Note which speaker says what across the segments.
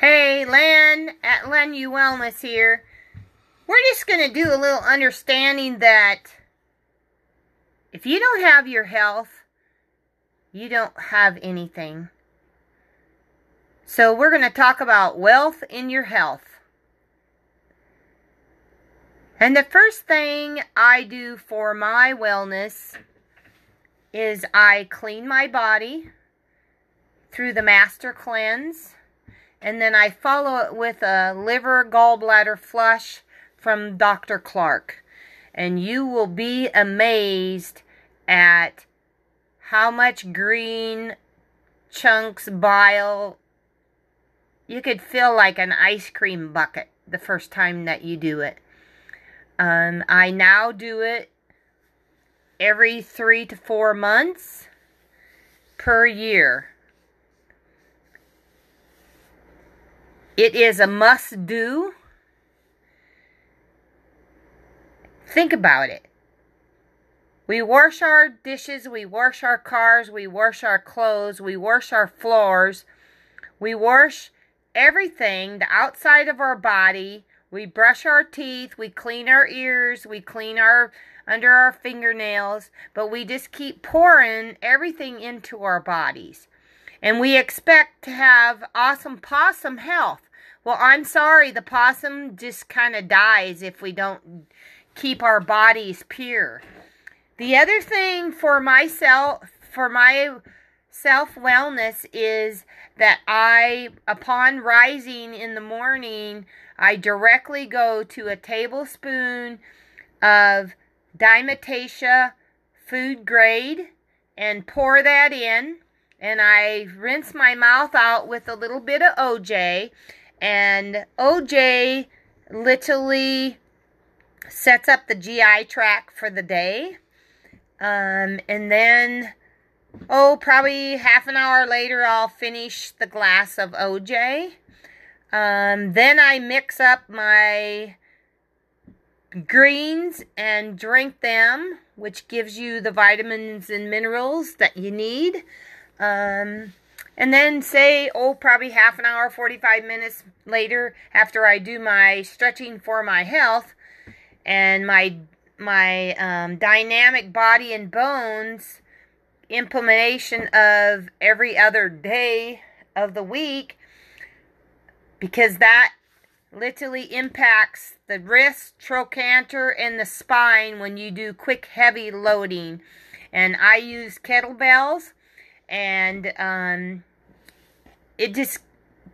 Speaker 1: Hey, Len at Len U Wellness here. We're just going to do a little understanding that if you don't have your health, you don't have anything. So we're going to talk about wealth in your health. And the first thing I do for my wellness is I clean my body through the master cleanse and then I follow it with a liver gallbladder flush from Dr. Clark. And you will be amazed at how much green chunks bile you could feel like an ice cream bucket the first time that you do it. Um, I now do it every three to four months per year. It is a must do. Think about it. We wash our dishes, we wash our cars, we wash our clothes, we wash our floors, we wash everything, the outside of our body. We brush our teeth, we clean our ears, we clean our under our fingernails, but we just keep pouring everything into our bodies. And we expect to have awesome possum health. Well, I'm sorry, the possum just kind of dies if we don't keep our bodies pure. The other thing for myself, for my self wellness, is that I, upon rising in the morning, I directly go to a tablespoon of diatomaceous food grade and pour that in. And I rinse my mouth out with a little bit of OJ and OJ literally sets up the GI track for the day. Um, and then, oh, probably half an hour later, I'll finish the glass of OJ. Um, then I mix up my greens and drink them, which gives you the vitamins and minerals that you need. Um, and then say, oh, probably half an hour, 45 minutes later, after I do my stretching for my health and my my um, dynamic body and bones implementation of every other day of the week, because that literally impacts the wrist, trochanter, and the spine when you do quick, heavy loading. And I use kettlebells and um, it just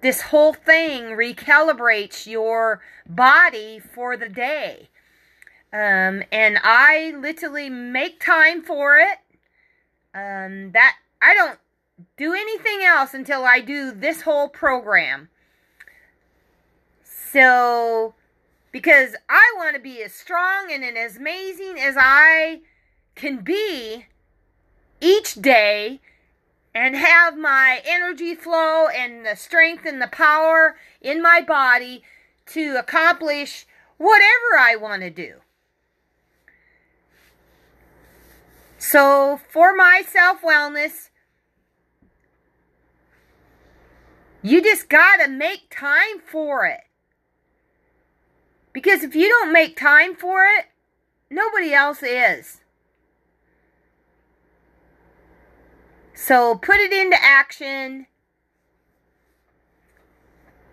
Speaker 1: this whole thing recalibrates your body for the day. Um, and I literally make time for it. Um, that I don't do anything else until I do this whole program. So, because I want to be as strong and as amazing as I can be each day and have my energy flow and the strength and the power in my body to accomplish whatever I want to do. So, for my self wellness, you just got to make time for it. Because if you don't make time for it, nobody else is. So put it into action.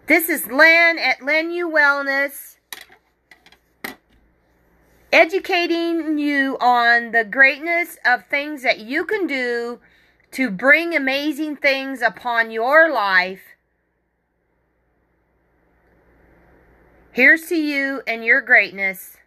Speaker 1: This is Len at Len U Wellness, educating you on the greatness of things that you can do to bring amazing things upon your life. Here's to you and your greatness.